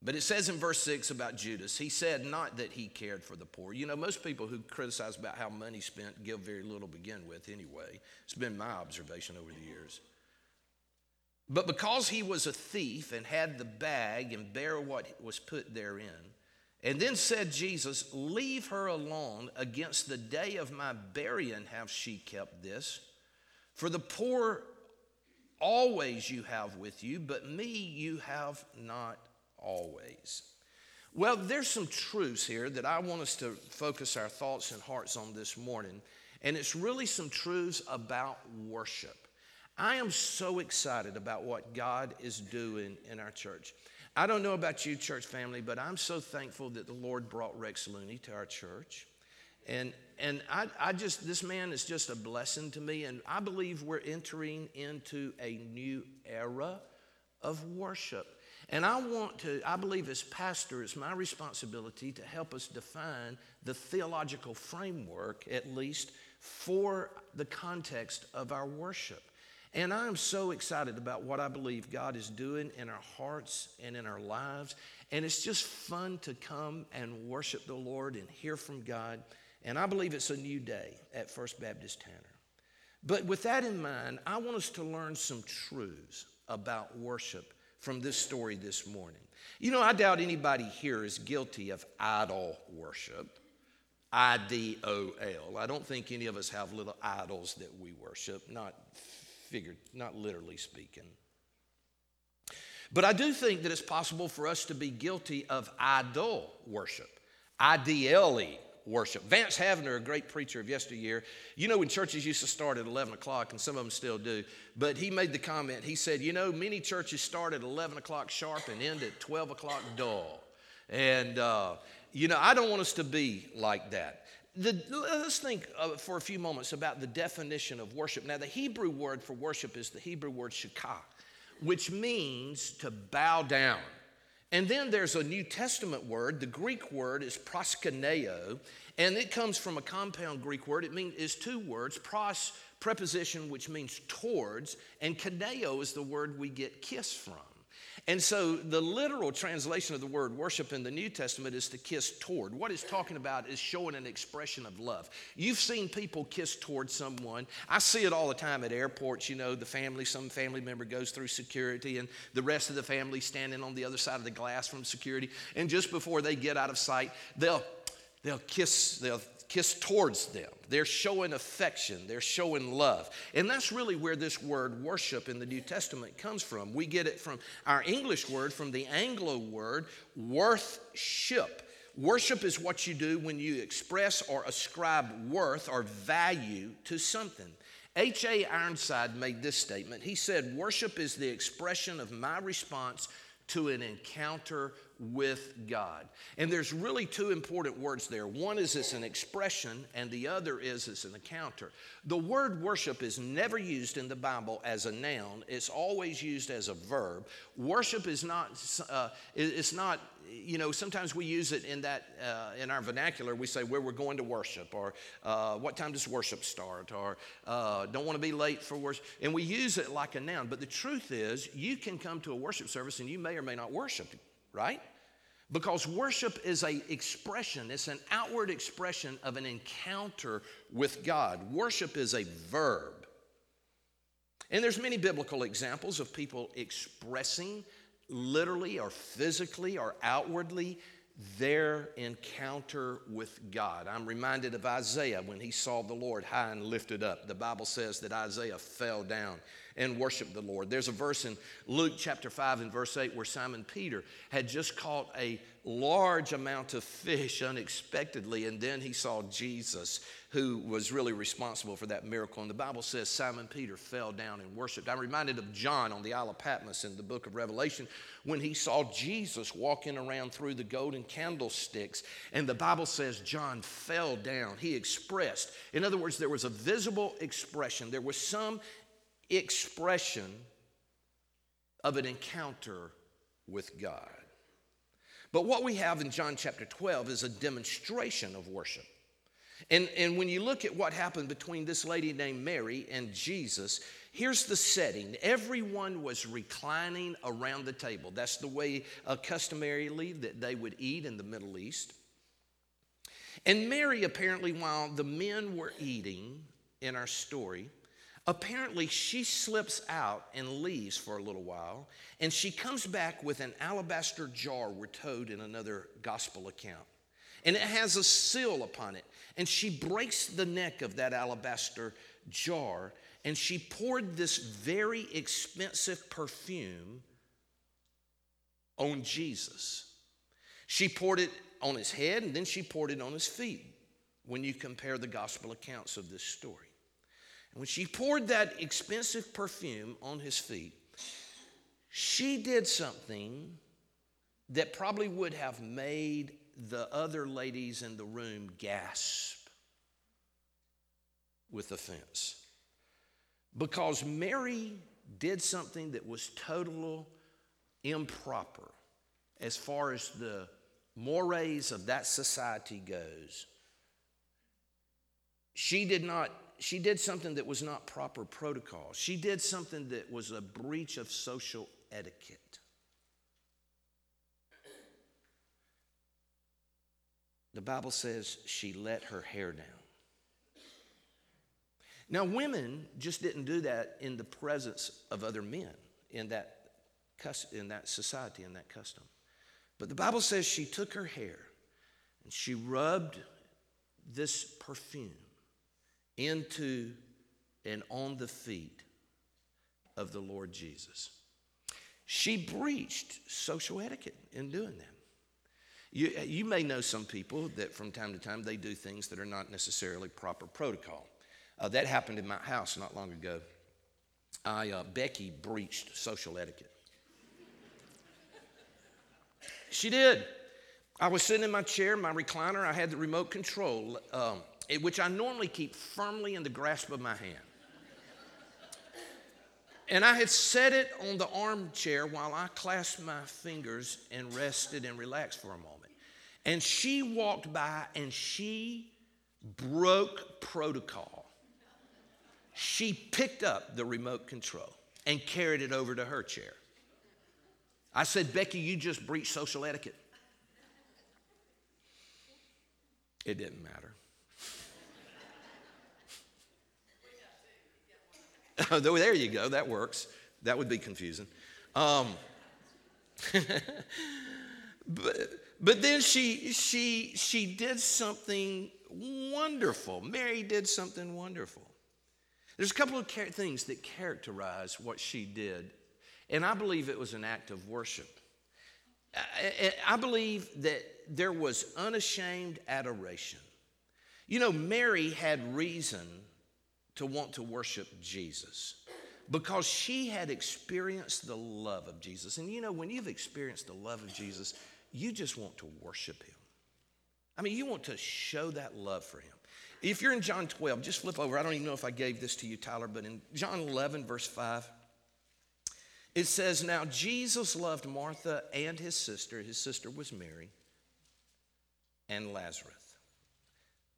But it says in verse 6 about Judas, he said not that he cared for the poor. You know, most people who criticize about how money spent give very little to begin with anyway. It's been my observation over the years. But because he was a thief and had the bag and bare what was put therein, and then said Jesus, Leave her alone. Against the day of my burying have she kept this. For the poor always you have with you, but me you have not always. Well, there's some truths here that I want us to focus our thoughts and hearts on this morning, and it's really some truths about worship. I am so excited about what God is doing in our church. I don't know about you, church family, but I'm so thankful that the Lord brought Rex Looney to our church. And, and I, I just, this man is just a blessing to me. And I believe we're entering into a new era of worship. And I want to, I believe as pastor, it's my responsibility to help us define the theological framework, at least, for the context of our worship. And I'm so excited about what I believe God is doing in our hearts and in our lives. And it's just fun to come and worship the Lord and hear from God. And I believe it's a new day at First Baptist Tanner. But with that in mind, I want us to learn some truths about worship from this story this morning. You know, I doubt anybody here is guilty of idol worship. I D O L. I don't think any of us have little idols that we worship, not figured, not literally speaking. But I do think that it's possible for us to be guilty of idol worship, I D L E worship. Vance Havner, a great preacher of yesteryear, you know, when churches used to start at 11 o'clock, and some of them still do, but he made the comment, he said, you know, many churches start at 11 o'clock sharp and end at 12 o'clock dull. And, uh, you know, I don't want us to be like that. The, let's think uh, for a few moments about the definition of worship. Now, the Hebrew word for worship is the Hebrew word shakah, which means to bow down. And then there's a New Testament word. The Greek word is proskuneo, and it comes from a compound Greek word. It means is two words, pros preposition which means towards, and kaneo is the word we get kiss from. And so the literal translation of the word worship in the New Testament is to kiss toward. What it's talking about is showing an expression of love. You've seen people kiss toward someone. I see it all the time at airports. You know, the family, some family member goes through security, and the rest of the family standing on the other side of the glass from security. And just before they get out of sight, they'll they'll kiss, they'll kiss towards them. They're showing affection, they're showing love. And that's really where this word worship in the New Testament comes from. We get it from our English word, from the Anglo word, worthship. Worship is what you do when you express or ascribe worth or value to something. H.A. Ironside made this statement. He said, Worship is the expression of my response to an encounter with God. And there's really two important words there. One is it's an expression, and the other is it's an encounter. The word worship is never used in the Bible as a noun, it's always used as a verb. Worship is not, uh, it's not you know, sometimes we use it in that, uh, in our vernacular, we say where we're going to worship, or uh, what time does worship start, or uh, don't want to be late for worship. And we use it like a noun. But the truth is, you can come to a worship service and you may or may not worship right? Because worship is a expression, it's an outward expression of an encounter with God. Worship is a verb. And there's many biblical examples of people expressing literally or physically or outwardly their encounter with God. I'm reminded of Isaiah when he saw the Lord high and lifted up. The Bible says that Isaiah fell down and worship the Lord. There's a verse in Luke chapter 5 and verse 8 where Simon Peter had just caught a large amount of fish unexpectedly, and then he saw Jesus, who was really responsible for that miracle. And the Bible says Simon Peter fell down and worshiped. I'm reminded of John on the Isle of Patmos in the book of Revelation when he saw Jesus walking around through the golden candlesticks. And the Bible says John fell down. He expressed, in other words, there was a visible expression, there was some expression of an encounter with God. But what we have in John chapter 12 is a demonstration of worship. And, and when you look at what happened between this lady named Mary and Jesus, here's the setting. Everyone was reclining around the table. That's the way, uh, customarily, that they would eat in the Middle East. And Mary, apparently, while the men were eating in our story, apparently she slips out and leaves for a little while. And she comes back with an alabaster jar, we're told in another gospel account. And it has a seal upon it. And she breaks the neck of that alabaster jar and she poured this very expensive perfume on Jesus. She poured it on his head and then she poured it on his feet when you compare the gospel accounts of this story. When she poured that expensive perfume on his feet, she did something that probably would have made the other ladies in the room gasp with offense. Because Mary did something that was total improper as far as the mores of that society goes. She did not she did something that was not proper protocol. She did something that was a breach of social etiquette. The Bible says she let her hair down. Now, women just didn't do that in the presence of other men in that, in that society, in that custom. But the Bible says she took her hair and she rubbed this perfume into and on the feet of the Lord Jesus. She breached social etiquette in doing that. You, you may know some people that from time to time they do things that are not necessarily proper protocol. Uh, that happened in my house not long ago. I, uh, Becky breached social etiquette. She did. I was sitting in my chair, my recliner. I had the remote control, um, which I normally keep firmly in the grasp of my hand. And I had set it on the armchair while I clasped my fingers and rested and relaxed for a moment. And she walked by and she broke protocol. She picked up the remote control and carried it over to her chair. I said, Becky, you just breached social etiquette. It didn't matter. there you go. That works. That would be confusing. Um, but, but then she, she, she did something wonderful. Mary did something wonderful. There's a couple of things that characterize what she did, and I believe it was an act of worship. I believe that there was unashamed adoration. You know, Mary had reason to want to worship Jesus because she had experienced the love of Jesus. And you know, when you've experienced the love of Jesus, you just want to worship him. I mean, you want to show that love for him. If you're in John 12, just flip over. I don't even know if I gave this to you, Tyler, but in John 11, verse 5, it says, Now Jesus loved Martha and his sister. His sister was Mary, and Lazarus,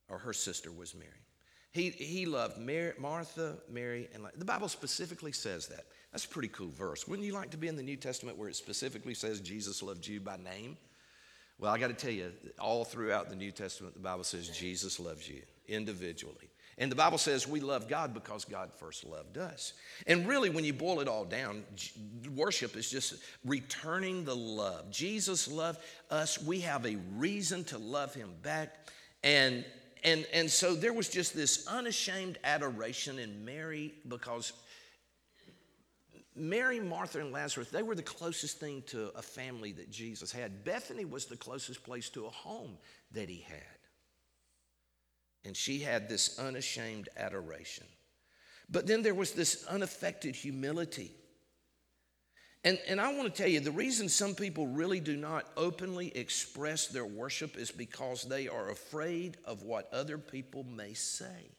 or her sister was Mary. He, he loved Mary, Martha, Mary, and the Bible specifically says that. That's a pretty cool verse. Wouldn't you like to be in the New Testament where it specifically says Jesus loved you by name? Well, I got to tell you, all throughout the New Testament, the Bible says Jesus loves you individually. And the Bible says we love God because God first loved us. And really, when you boil it all down, worship is just returning the love. Jesus loved us. We have a reason to love him back. And and and so there was just this unashamed adoration in Mary because Mary, Martha, and Lazarus, they were the closest thing to a family that Jesus had. Bethany was the closest place to a home that he had. And she had this unashamed adoration. But then there was this unaffected humility. And, and I want to tell you the reason some people really do not openly express their worship is because they are afraid of what other people may say.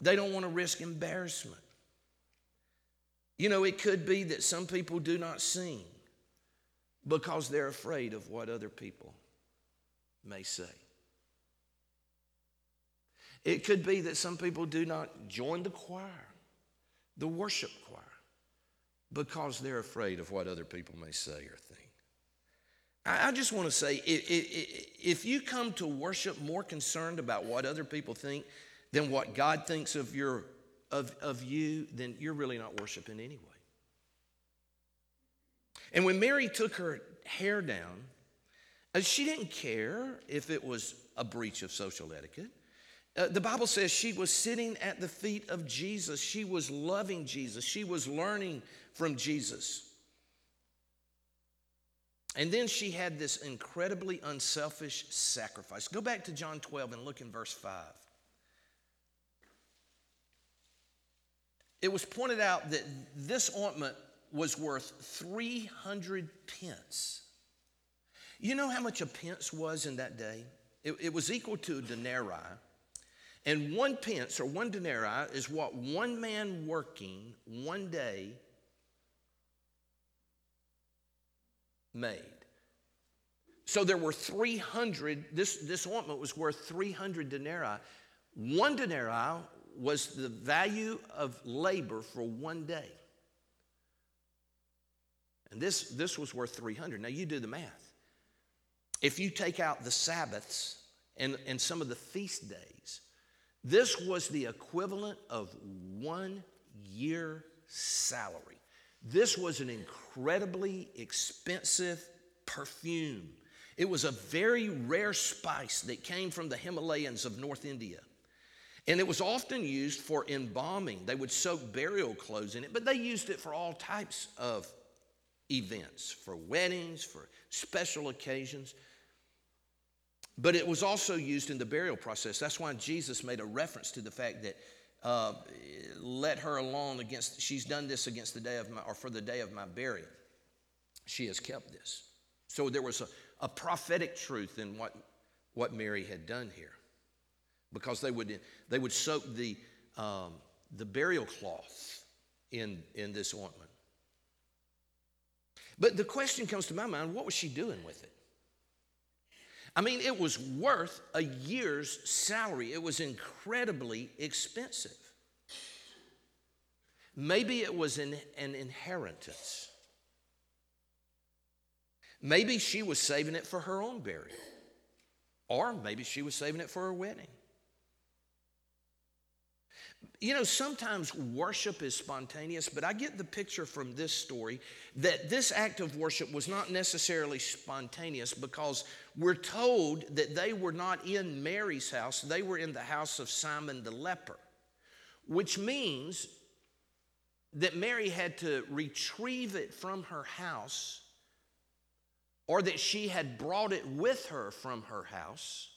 They don't want to risk embarrassment. You know, it could be that some people do not sing because they're afraid of what other people may say. It could be that some people do not join the choir, the worship choir, because they're afraid of what other people may say or think. I just want to say if you come to worship more concerned about what other people think than what God thinks of, your, of, of you, then you're really not worshiping anyway. And when Mary took her hair down, uh, she didn't care if it was a breach of social etiquette. Uh, the Bible says she was sitting at the feet of Jesus. She was loving Jesus. She was learning from Jesus. And then she had this incredibly unselfish sacrifice. Go back to John 12 and look in verse 5. It was pointed out that this ointment was worth 300 pence. You know how much a pence was in that day? It, it was equal to a denarii. And one pence or one denarii is what one man working one day made. So there were 300, this, this ointment was worth 300 denarii. One denarii was the value of labor for one day. And this, this was worth 300. Now you do the math. If you take out the Sabbaths and, and some of the feast days, this was the equivalent of one year salary. This was an incredibly expensive perfume. It was a very rare spice that came from the Himalayas of North India. And it was often used for embalming. They would soak burial clothes in it, but they used it for all types of events, for weddings, for special occasions. But it was also used in the burial process. That's why Jesus made a reference to the fact that uh, let her alone against, she's done this against the day of my, or for the day of my burial. She has kept this. So there was a, a prophetic truth in what, what Mary had done here. Because they would, they would soak the, um, the burial cloth in, in this ointment. But the question comes to my mind what was she doing with it? I mean, it was worth a year's salary, it was incredibly expensive. Maybe it was an, an inheritance. Maybe she was saving it for her own burial, or maybe she was saving it for her wedding. You know, sometimes worship is spontaneous, but I get the picture from this story that this act of worship was not necessarily spontaneous because we're told that they were not in Mary's house, they were in the house of Simon the leper, which means that Mary had to retrieve it from her house or that she had brought it with her from her house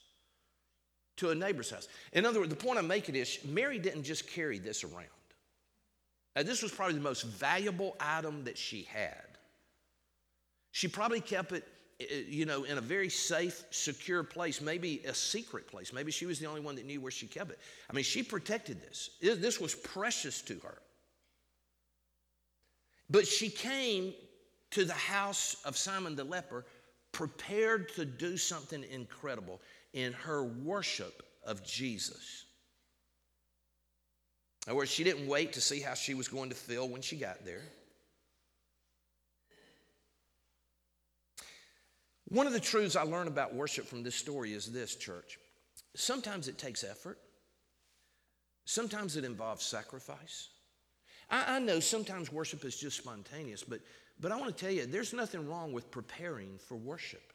to a neighbor's house. In other words, the point I'm making is Mary didn't just carry this around. Now, this was probably the most valuable item that she had. She probably kept it, eh, eh, you know, in a very safe, secure place, maybe a secret place. Maybe she was the only one that knew where she kept it. I mean, she protected this. This was precious to her. But she came to the house of Simon the leper prepared to do something incredible in her worship of Jesus. In other words, she didn't wait to see how she was going to feel when she got there. One of the truths I learned about worship from this story is this, church. Sometimes it takes effort, sometimes it involves sacrifice. I, I know sometimes worship is just spontaneous, but, but I want to tell you, there's nothing wrong with preparing for worship.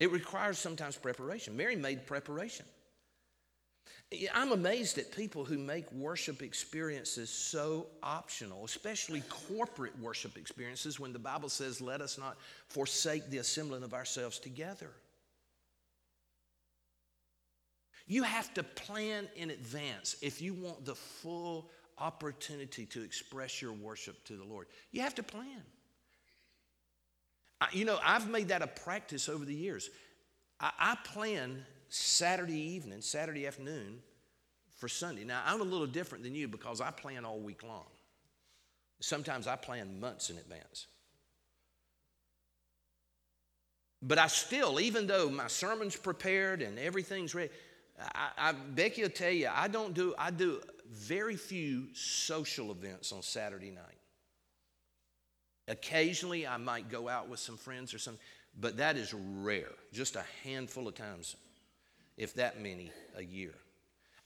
It requires sometimes preparation. Mary made preparation. I'm amazed at people who make worship experiences so optional, especially corporate worship experiences, when the Bible says, let us not forsake the assembling of ourselves together. You have to plan in advance if you want the full opportunity to express your worship to the Lord. You have to plan. You know, I've made that a practice over the years. I, I plan Saturday evening, Saturday afternoon for Sunday. Now, I'm a little different than you because I plan all week long. Sometimes I plan months in advance. But I still, even though my sermon's prepared and everything's ready, I, I, Becky will tell you, I don't do, I do very few social events on Saturday night. Occasionally, I might go out with some friends or something, but that is rare, just a handful of times, if that many a year.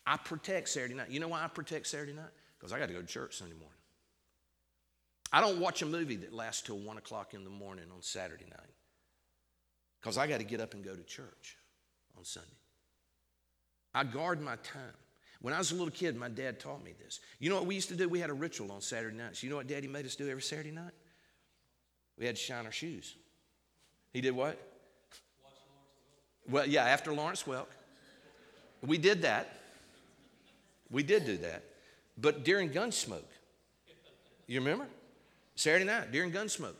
I protect Saturday night. You know why I protect Saturday night? Because I got to go to church Sunday morning. I don't watch a movie that lasts till 1 o'clock in the morning on Saturday night because I got to get up and go to church on Sunday. I guard my time. When I was a little kid, my dad taught me this. You know what we used to do? We had a ritual on Saturday nights. You know what daddy made us do every Saturday night? We had to shine our shoes. He did what? Well, yeah, after Lawrence Welk. We did that. We did do that. But during Gunsmoke, you remember? Saturday night, during Gunsmoke,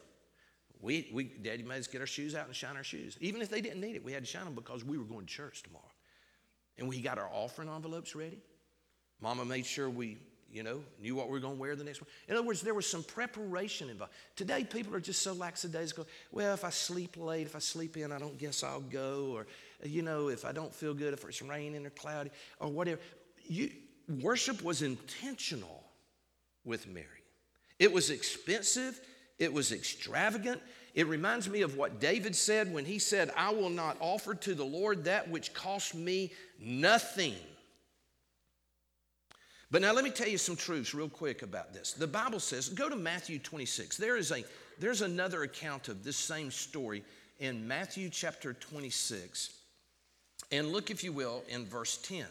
we, we, Daddy made us get our shoes out and shine our shoes. Even if they didn't need it, we had to shine them because we were going to church tomorrow. And we got our offering envelopes ready. Mama made sure we, you know, knew what we were going to wear the next one. In other words, there was some preparation involved. Today, people are just so lackadaisical. Well, if I sleep late, if I sleep in, I don't guess I'll go. Or, you know, if I don't feel good, if it's raining or cloudy or whatever. You, worship was intentional with Mary. It was expensive it was extravagant. It reminds me of what David said when he said, I will not offer to the Lord that which cost me nothing. But now let me tell you some truths real quick about this. The Bible says, go to Matthew 26. There is a there's another account of this same story in Matthew chapter 26. And look, if you will, in verse 10.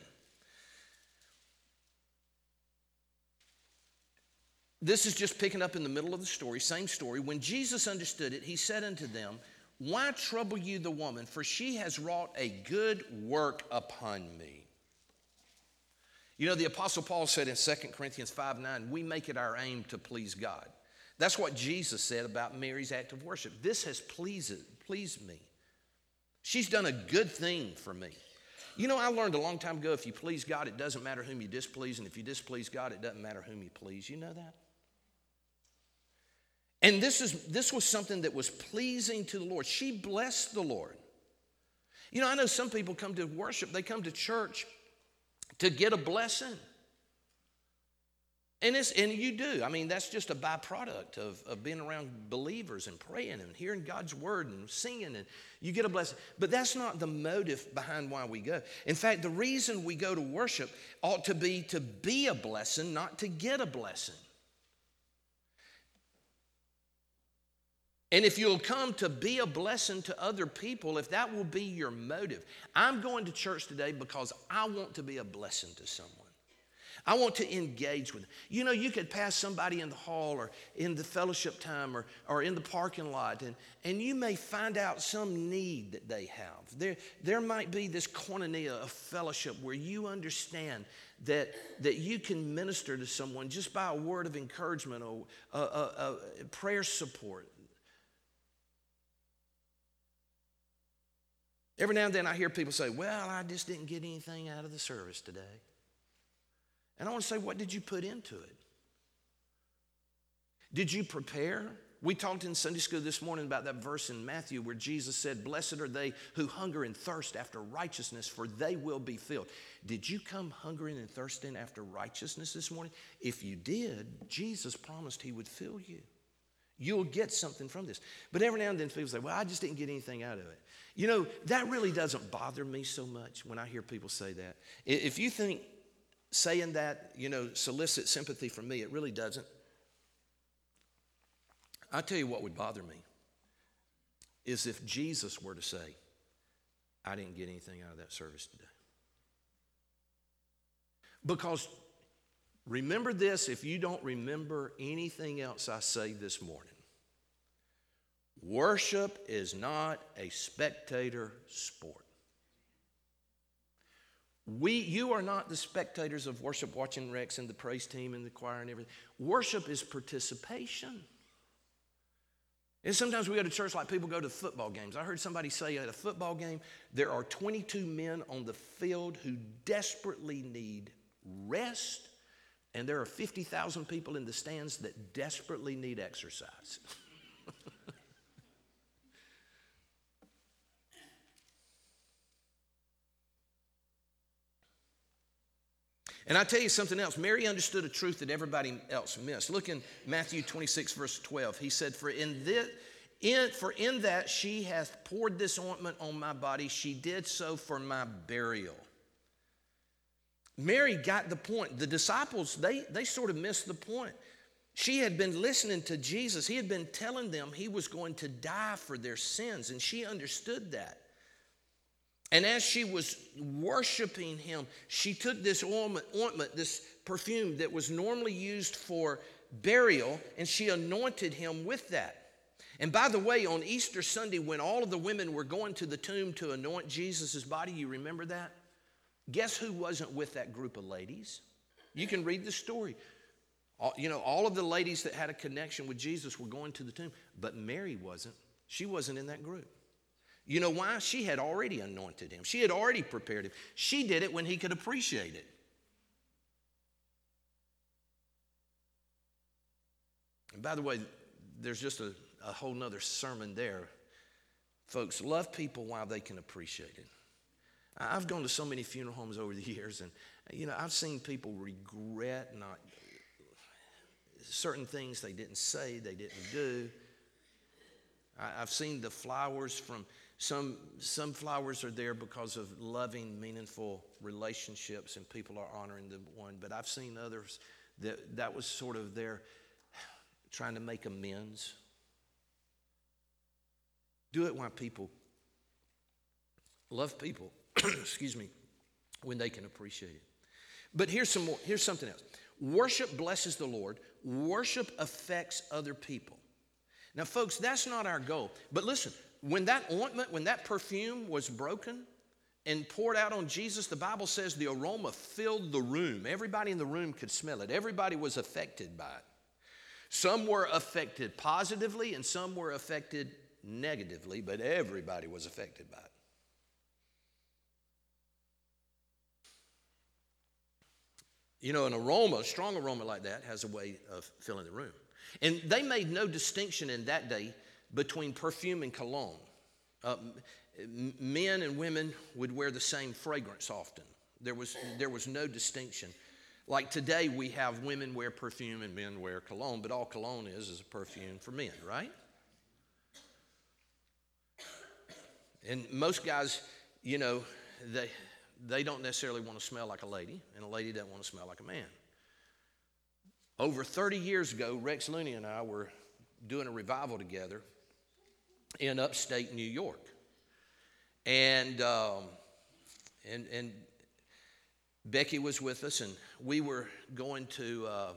This is just picking up in the middle of the story, same story. When Jesus understood it, he said unto them, Why trouble you the woman? For she has wrought a good work upon me. You know, the Apostle Paul said in 2 Corinthians 5 9, we make it our aim to please God. That's what Jesus said about Mary's act of worship. This has pleased, pleased me. She's done a good thing for me. You know, I learned a long time ago if you please God, it doesn't matter whom you displease, and if you displease God, it doesn't matter whom you please. You know that? And this, is, this was something that was pleasing to the Lord. She blessed the Lord. You know, I know some people come to worship, they come to church to get a blessing. And, it's, and you do. I mean, that's just a byproduct of, of being around believers and praying and hearing God's word and singing, and you get a blessing. But that's not the motive behind why we go. In fact, the reason we go to worship ought to be to be a blessing, not to get a blessing. And if you'll come to be a blessing to other people, if that will be your motive, I'm going to church today because I want to be a blessing to someone. I want to engage with them. You know, you could pass somebody in the hall or in the fellowship time or, or in the parking lot, and, and you may find out some need that they have. There, there might be this koinonia of fellowship where you understand that, that you can minister to someone just by a word of encouragement or a, a, a prayer support. Every now and then I hear people say, Well, I just didn't get anything out of the service today. And I want to say, What did you put into it? Did you prepare? We talked in Sunday school this morning about that verse in Matthew where Jesus said, Blessed are they who hunger and thirst after righteousness, for they will be filled. Did you come hungering and thirsting after righteousness this morning? If you did, Jesus promised he would fill you. You'll get something from this. But every now and then people say, Well, I just didn't get anything out of it. You know, that really doesn't bother me so much when I hear people say that. If you think saying that, you know, solicits sympathy from me, it really doesn't. I tell you what would bother me is if Jesus were to say, I didn't get anything out of that service today. Because remember this if you don't remember anything else I say this morning. Worship is not a spectator sport. We, you are not the spectators of worship watching Rex and the praise team and the choir and everything. Worship is participation. And sometimes we go to church like people go to football games. I heard somebody say at a football game, there are 22 men on the field who desperately need rest, and there are 50,000 people in the stands that desperately need exercise. And I tell you something else. Mary understood a truth that everybody else missed. Look in Matthew 26, verse 12. He said, For in this, in, for in that she hath poured this ointment on my body, she did so for my burial. Mary got the point. The disciples, they, they sort of missed the point. She had been listening to Jesus. He had been telling them he was going to die for their sins, and she understood that. And as she was worshiping him, she took this ointment, this perfume that was normally used for burial, and she anointed him with that. And by the way, on Easter Sunday, when all of the women were going to the tomb to anoint Jesus' body, you remember that? Guess who wasn't with that group of ladies? You can read the story. All, you know, all of the ladies that had a connection with Jesus were going to the tomb, but Mary wasn't. She wasn't in that group. You know why? She had already anointed him, she had already prepared him. She did it when he could appreciate it. And by the way, there's just a, a whole nother sermon there. Folks, love people while they can appreciate it. I've gone to so many funeral homes over the years, and you know, I've seen people regret not certain things they didn't say, they didn't do. I've seen the flowers from some, some flowers are there because of loving, meaningful relationships and people are honoring the one. But I've seen others that that was sort of their trying to make amends. Do it while people love people, excuse me, when they can appreciate it. But here's some more, here's something else. Worship blesses the Lord. Worship affects other people. Now, folks, that's not our goal. But listen, when that ointment, when that perfume was broken and poured out on Jesus, the Bible says the aroma filled the room. Everybody in the room could smell it, everybody was affected by it. Some were affected positively and some were affected negatively, but everybody was affected by it. You know, an aroma, a strong aroma like that, has a way of filling the room. And they made no distinction in that day between perfume and cologne. Uh, men and women would wear the same fragrance often. There was, there was no distinction. Like today, we have women wear perfume and men wear cologne, but all cologne is is a perfume for men, right? And most guys, you know, they, they don't necessarily want to smell like a lady, and a lady doesn't want to smell like a man. Over 30 years ago, Rex Looney and I were doing a revival together in upstate New York. And, um, and, and Becky was with us, and we were going to, uh,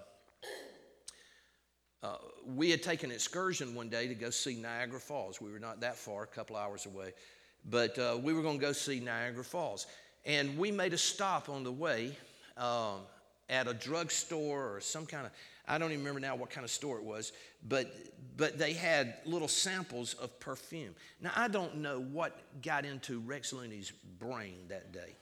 uh, we had taken an excursion one day to go see Niagara Falls. We were not that far, a couple hours away, but uh, we were going to go see Niagara Falls. And we made a stop on the way um, at a drugstore or some kind of, I don't even remember now what kind of store it was, but, but they had little samples of perfume. Now, I don't know what got into Rex Looney's brain that day.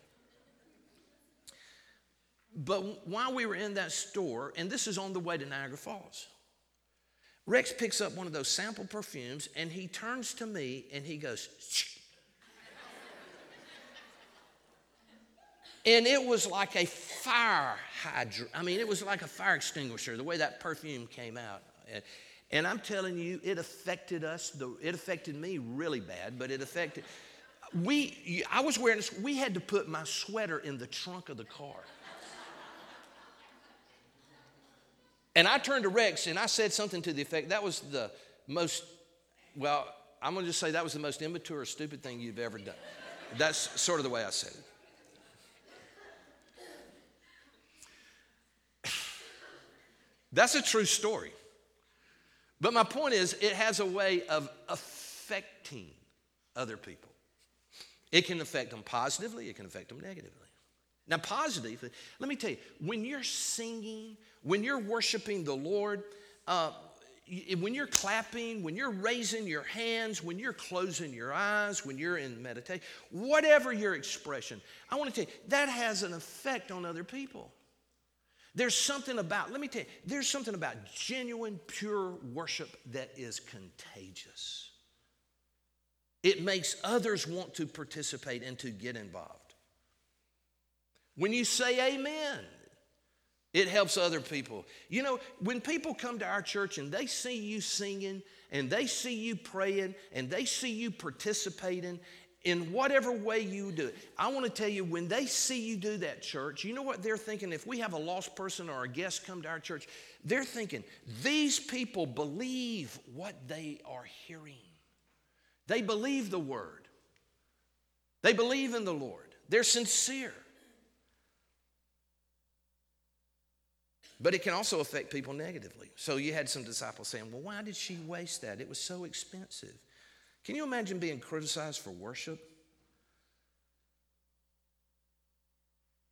But while we were in that store, and this is on the way to Niagara Falls, Rex picks up one of those sample perfumes and he turns to me and he goes, And it was like a fire hydrant. I mean, it was like a fire extinguisher, the way that perfume came out. And I'm telling you, it affected us. It affected me really bad, but it affected. We, I was wearing this, we had to put my sweater in the trunk of the car. And I turned to Rex and I said something to the effect that was the most, well, I'm going to just say that was the most immature, stupid thing you've ever done. That's sort of the way I said it. That's a true story. But my point is, it has a way of affecting other people. It can affect them positively, it can affect them negatively. Now, positively, let me tell you, when you're singing, when you're worshiping the Lord, uh, when you're clapping, when you're raising your hands, when you're closing your eyes, when you're in meditation, whatever your expression, I want to tell you, that has an effect on other people. There's something about, let me tell you, there's something about genuine, pure worship that is contagious. It makes others want to participate and to get involved. When you say amen, It helps other people. You know, when people come to our church and they see you singing and they see you praying and they see you participating in whatever way you do it, I want to tell you when they see you do that, church, you know what they're thinking? If we have a lost person or a guest come to our church, they're thinking, these people believe what they are hearing. They believe the word, they believe in the Lord, they're sincere. But it can also affect people negatively. So you had some disciples saying, Well, why did she waste that? It was so expensive. Can you imagine being criticized for worship?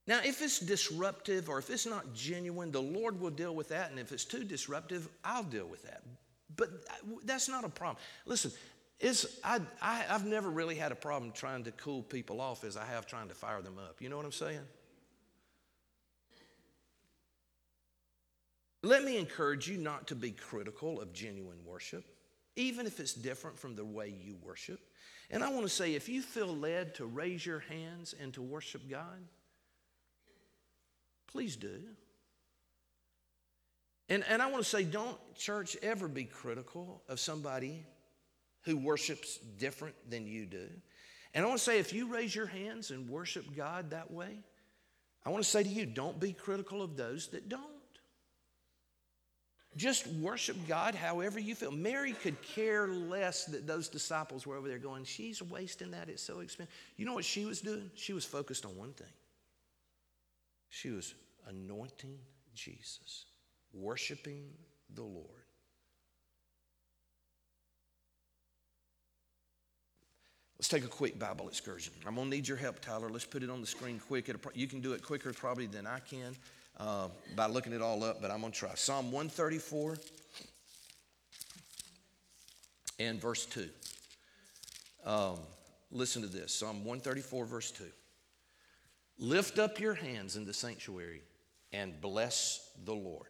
Now, if it's disruptive or if it's not genuine, the Lord will deal with that. And if it's too disruptive, I'll deal with that. But uh, that's not a problem. Listen, it's, I, I, have never really had a problem trying to cool people off as I have trying to fire them up. You know what I'm saying? Let me encourage you not to be critical of genuine worship, even if it's different from the way you worship. And I want to say if you feel led to raise your hands and to worship God, please do. And, and I want to say, don't, church, ever be critical of somebody who worships different than you do. And I want to say, if you raise your hands and worship God that way, I want to say to you, don't be critical of those that don't. Just worship God however you feel. Mary could care less that those disciples were over there going, She's wasting that. It's so expensive. You know what she was doing? She was focused on one thing. She was anointing Jesus, worshiping the Lord. Let's take a quick Bible excursion. I'm going to need your help, Tyler. Let's put it on the screen quick. You can do it quicker probably than I can uh, by looking it all up, but I'm going to try. Psalm 134 and verse 2. Um, listen to this Psalm 134, verse 2. Lift up your hands in the sanctuary and bless the Lord.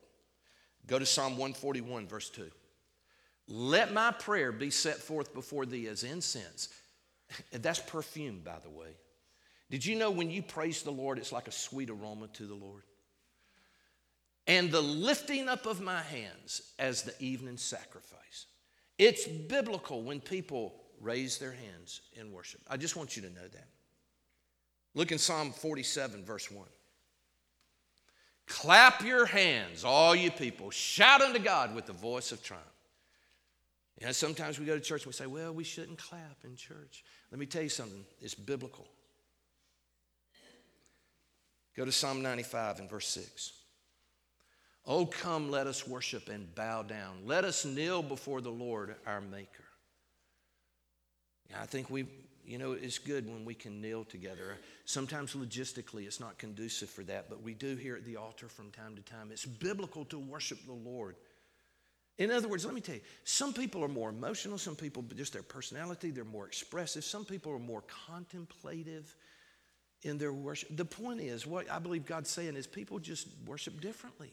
Go to Psalm 141, verse 2. Let my prayer be set forth before thee as incense. That's perfume, by the way. Did you know when you praise the Lord, it's like a sweet aroma to the Lord? And the lifting up of my hands as the evening sacrifice. It's biblical when people raise their hands in worship. I just want you to know that. Look in Psalm 47, verse 1. Clap your hands, all you people. Shout unto God with the voice of triumph. You know, sometimes we go to church and we say, well, we shouldn't clap in church. Let me tell you something, it's biblical. Go to Psalm 95 and verse 6. Oh, come, let us worship and bow down. Let us kneel before the Lord our Maker. I think we, you know, it's good when we can kneel together. Sometimes logistically it's not conducive for that, but we do here at the altar from time to time. It's biblical to worship the Lord. In other words, let me tell you, some people are more emotional, some people, just their personality, they're more expressive, some people are more contemplative in their worship. The point is, what I believe God's saying is people just worship differently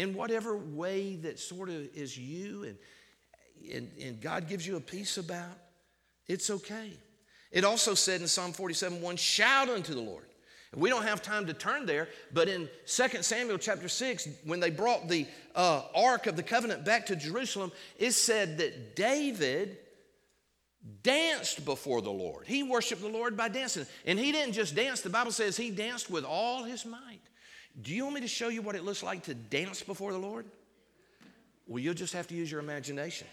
in whatever way that sort of is you and, and, and God gives you a peace about, it's okay. It also said in Psalm 47 1, shout unto the Lord. We don't have time to turn there, but in 2 Samuel chapter 6, when they brought the uh, Ark of the Covenant back to Jerusalem, it said that David danced before the Lord. He worshiped the Lord by dancing. And he didn't just dance, the Bible says he danced with all his might. Do you want me to show you what it looks like to dance before the Lord? Well, you'll just have to use your imagination.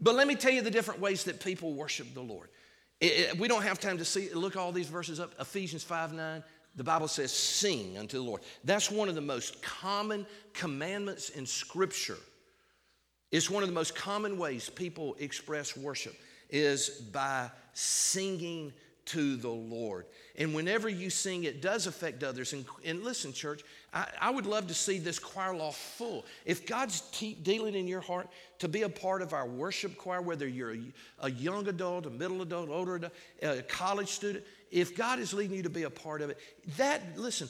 but let me tell you the different ways that people worship the Lord. It, it, we don't have time to see look all these verses up. Ephesians 5 9, the Bible says, sing unto the Lord. That's one of the most common commandments in Scripture. It's one of the most common ways people express worship is by singing to the Lord. And whenever you sing, it does affect others. And, and listen, church, I, I, would love to see this choir loft full. If God's dealing in your heart to be a part of our worship choir, whether you're a, a young adult, a middle adult, older adult, a college student, if God is leading you to be a part of it, that, listen,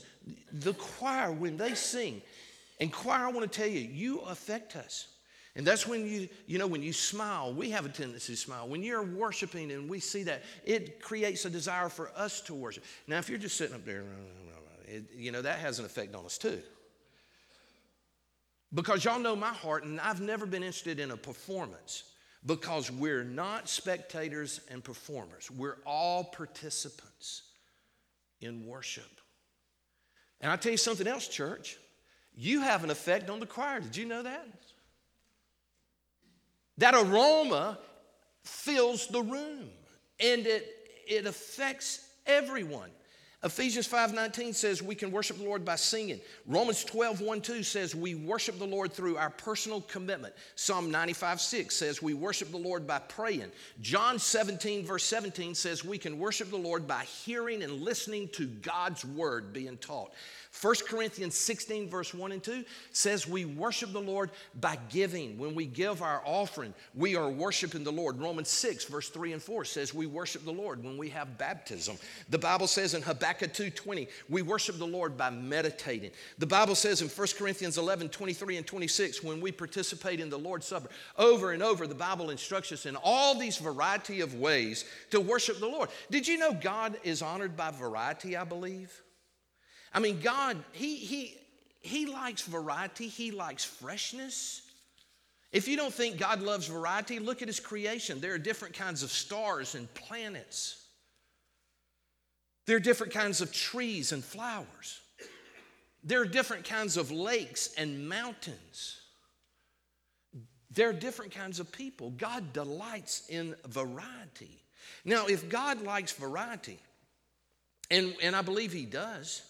the choir, when they sing, and choir, I want to tell you, you affect us. And that's when you, you know, when you smile, we have a tendency to smile. When you're worshiping and we see that, it creates a desire for us to worship. Now, if you're just sitting up there, it, you know, that has an effect on us too. Because y'all know my heart, and I've never been interested in a performance because we're not spectators and performers. We're all participants in worship. And I tell you something else, church. You have an effect on the choir. Did you know that? That aroma fills the room and it, it affects everyone. Ephesians 5:19 says we can worship the Lord by singing. Romans 12, 1, 2 says we worship the Lord through our personal commitment. Psalm 95, 6 says we worship the Lord by praying. John 17, verse 17 says we can worship the Lord by hearing and listening to God's word being taught. 1 Corinthians 16, verse 1 and 2 says we worship the Lord by giving. When we give our offering, we are worshiping the Lord. Romans 6, verse 3 and 4 says we worship the Lord when we have baptism. The Bible says in Habakkuk 2:20, we worship the Lord by meditating. The Bible says in 1 Corinthians 11, 23 and 26, when we participate in the Lord's Supper, over and over, the Bible instructs us in all these variety of ways to worship the Lord. Did you know God is honored by variety, I believe? I mean, God, He, he, he likes variety, He likes freshness. If you don't think God loves variety, look at His creation. There are different kinds of stars and planets, there are different kinds of trees and flowers, there are different kinds of lakes and mountains. There are different kinds of people. God delights in variety. Now, if God likes variety, and, and I believe He does,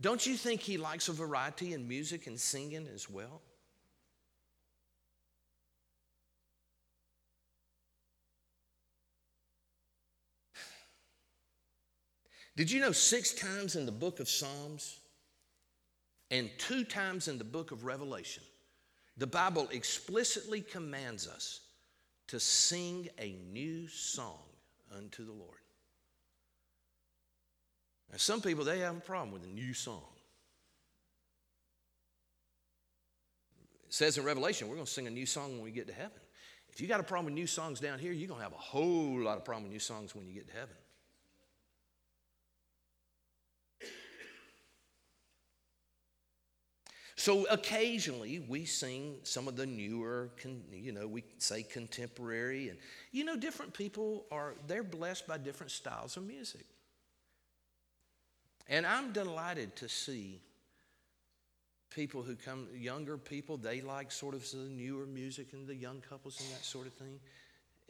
don't you think he likes a variety in music and singing as well? Did you know six times in the book of Psalms and two times in the book of Revelation, the Bible explicitly commands us to sing a new song unto the Lord? Now, some people, they have a problem with a new song. It says in Revelation, we're going to sing a new song when we get to heaven. If you got a problem with new songs down here, you're going to have a whole lot of problem with new songs when you get to heaven. So occasionally we sing some of the newer, you know, we say contemporary, and you know, different people are they're blessed by different styles of music. And I'm delighted to see people who come, younger people, they like sort of the newer music and the young couples and that sort of thing.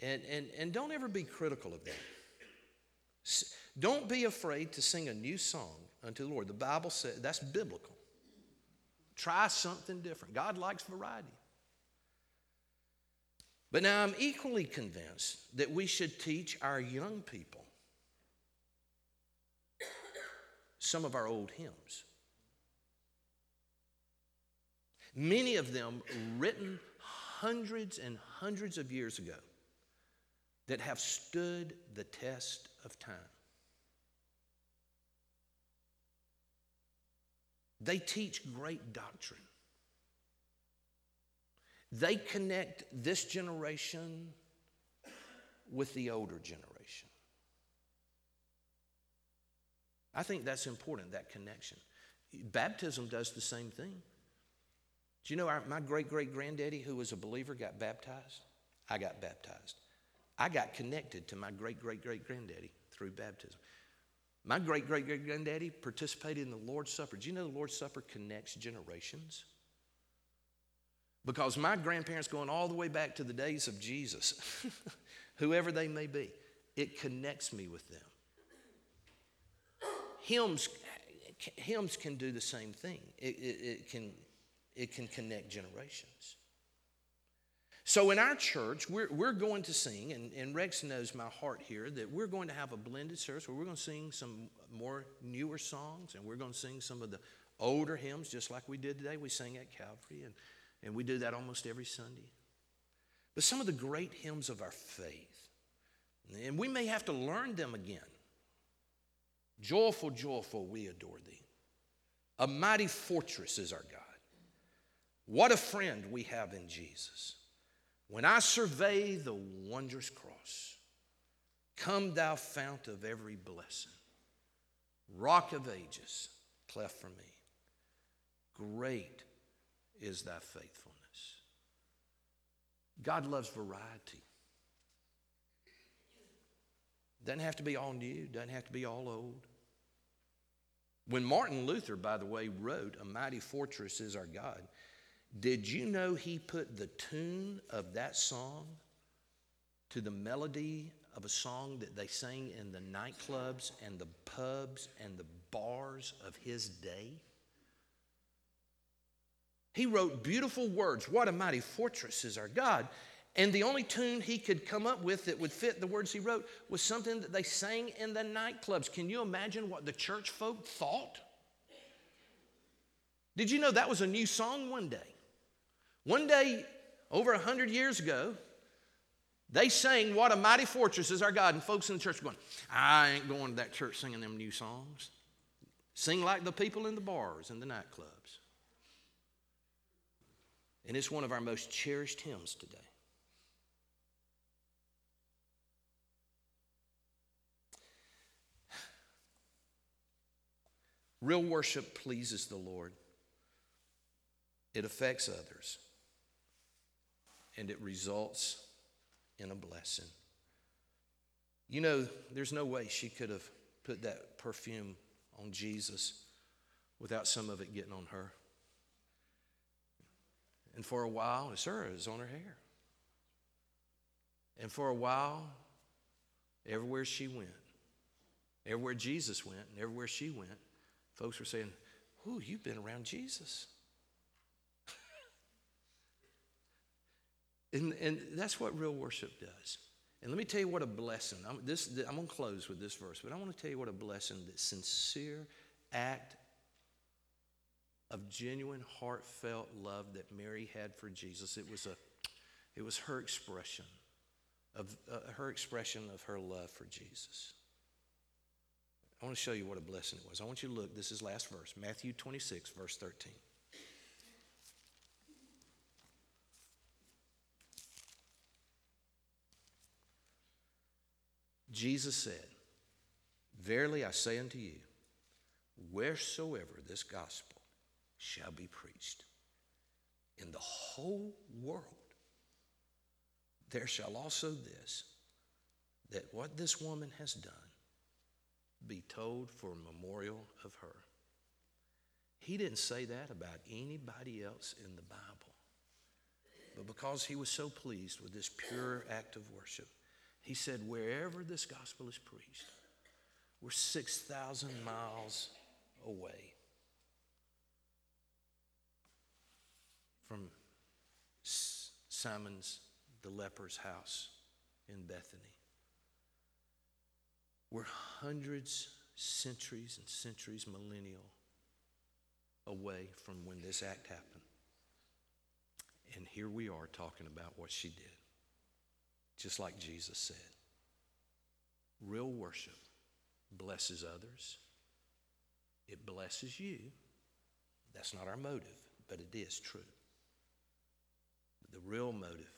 And, and, and don't ever be critical of that. Don't be afraid to sing a new song unto the Lord. The Bible says that's biblical. Try something different. God likes variety. But now I'm equally convinced that we should teach our young people some of our old hymns. Many of them written hundreds and hundreds of years ago that have stood the test of time. They teach great doctrine. They connect this generation with the older generation. I think that's important, that connection. Baptism does the same thing. Do you know our, my great great granddaddy, who was a believer, got baptized? I got baptized. I got connected to my great great great granddaddy through baptism. My great great great granddaddy participated in the Lord's Supper. Do you know the Lord's Supper connects generations? Because my grandparents, going all the way back to the days of Jesus, whoever they may be, it connects me with them hymns, hymns can do the same thing. It, it, it, can, it can connect generations. So in our church, we're, we're going to sing, and, and Rex knows my heart here, that we're going to have a blended service where we're going to sing some more newer songs, and we're going to sing some of the older hymns, just like we did today. We sang at Calvary, and, and we do that almost every Sunday. But some of the great hymns of our faith, and we may have to learn them again. Joyful, joyful, we adore thee. A mighty fortress is our God. What a friend we have in Jesus. When I survey the wondrous cross, come thou fount of every blessing, rock of ages, cleft for me. Great is thy faithfulness. God loves variety. Doesn't have to be all new, doesn't have to be all old. When Martin Luther, by the way, wrote, A Mighty Fortress is Our God, did you know he put the tune of that song to the melody of a song that they sang in the nightclubs and the pubs and the bars of his day? He wrote beautiful words. What a mighty fortress is our God. And the only tune he could come up with that would fit the words he wrote was something that they sang in the nightclubs. Can you imagine what the church folk thought? Did you know that was a new song one day? One day, over a hundred years ago, they sang, What a Mighty Fortress is Our God. And folks in the church going, I ain't going to that church singing them new songs. Sing like the people in the bars and the nightclubs. And it's one of our most cherished hymns today. Real worship pleases the Lord. It affects others and it results in a blessing. You know, there's no way she could have put that perfume on Jesus without some of it getting on her. And for a while, it's her, it's on her hair. And for a while, everywhere she went, everywhere Jesus went, and everywhere she went, folks were saying, Ooh, you've been around Jesus. And, and that's what real worship does. And let me tell you what a blessing. I'm, this, I'm going to close with this verse, but I want to tell you what a blessing that sincere act of genuine, heartfelt love that Mary had for Jesus. It was, a, it was her expression of uh, her expression of her love for Jesus. I want to show you what a blessing it was. I want you to look. This is last verse, Matthew 26, verse 13. Jesus said, Verily I say unto you, wheresoever this gospel shall be preached in the whole world, there shall also this, that what this woman has done be told for a memorial of her. He didn't say that about anybody else in the Bible. But because he was so pleased with this pure act of worship, he said, wherever this gospel is preached, we're 6,000 miles away from Simon's, the leper's house in Bethany. We're hundreds, centuries, and centuries, millennial away from when this act happened. And here we are talking about what she did just like Jesus said. Real worship blesses others, it blesses you. That's not our motive, but it is true. The real motive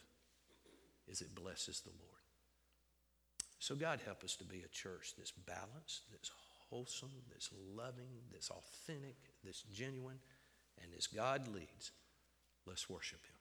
is it blesses the Lord. So, God, help us to be a church that's balanced, that's wholesome, that's loving, that's authentic, that's genuine, and as God leads, let's worship Him.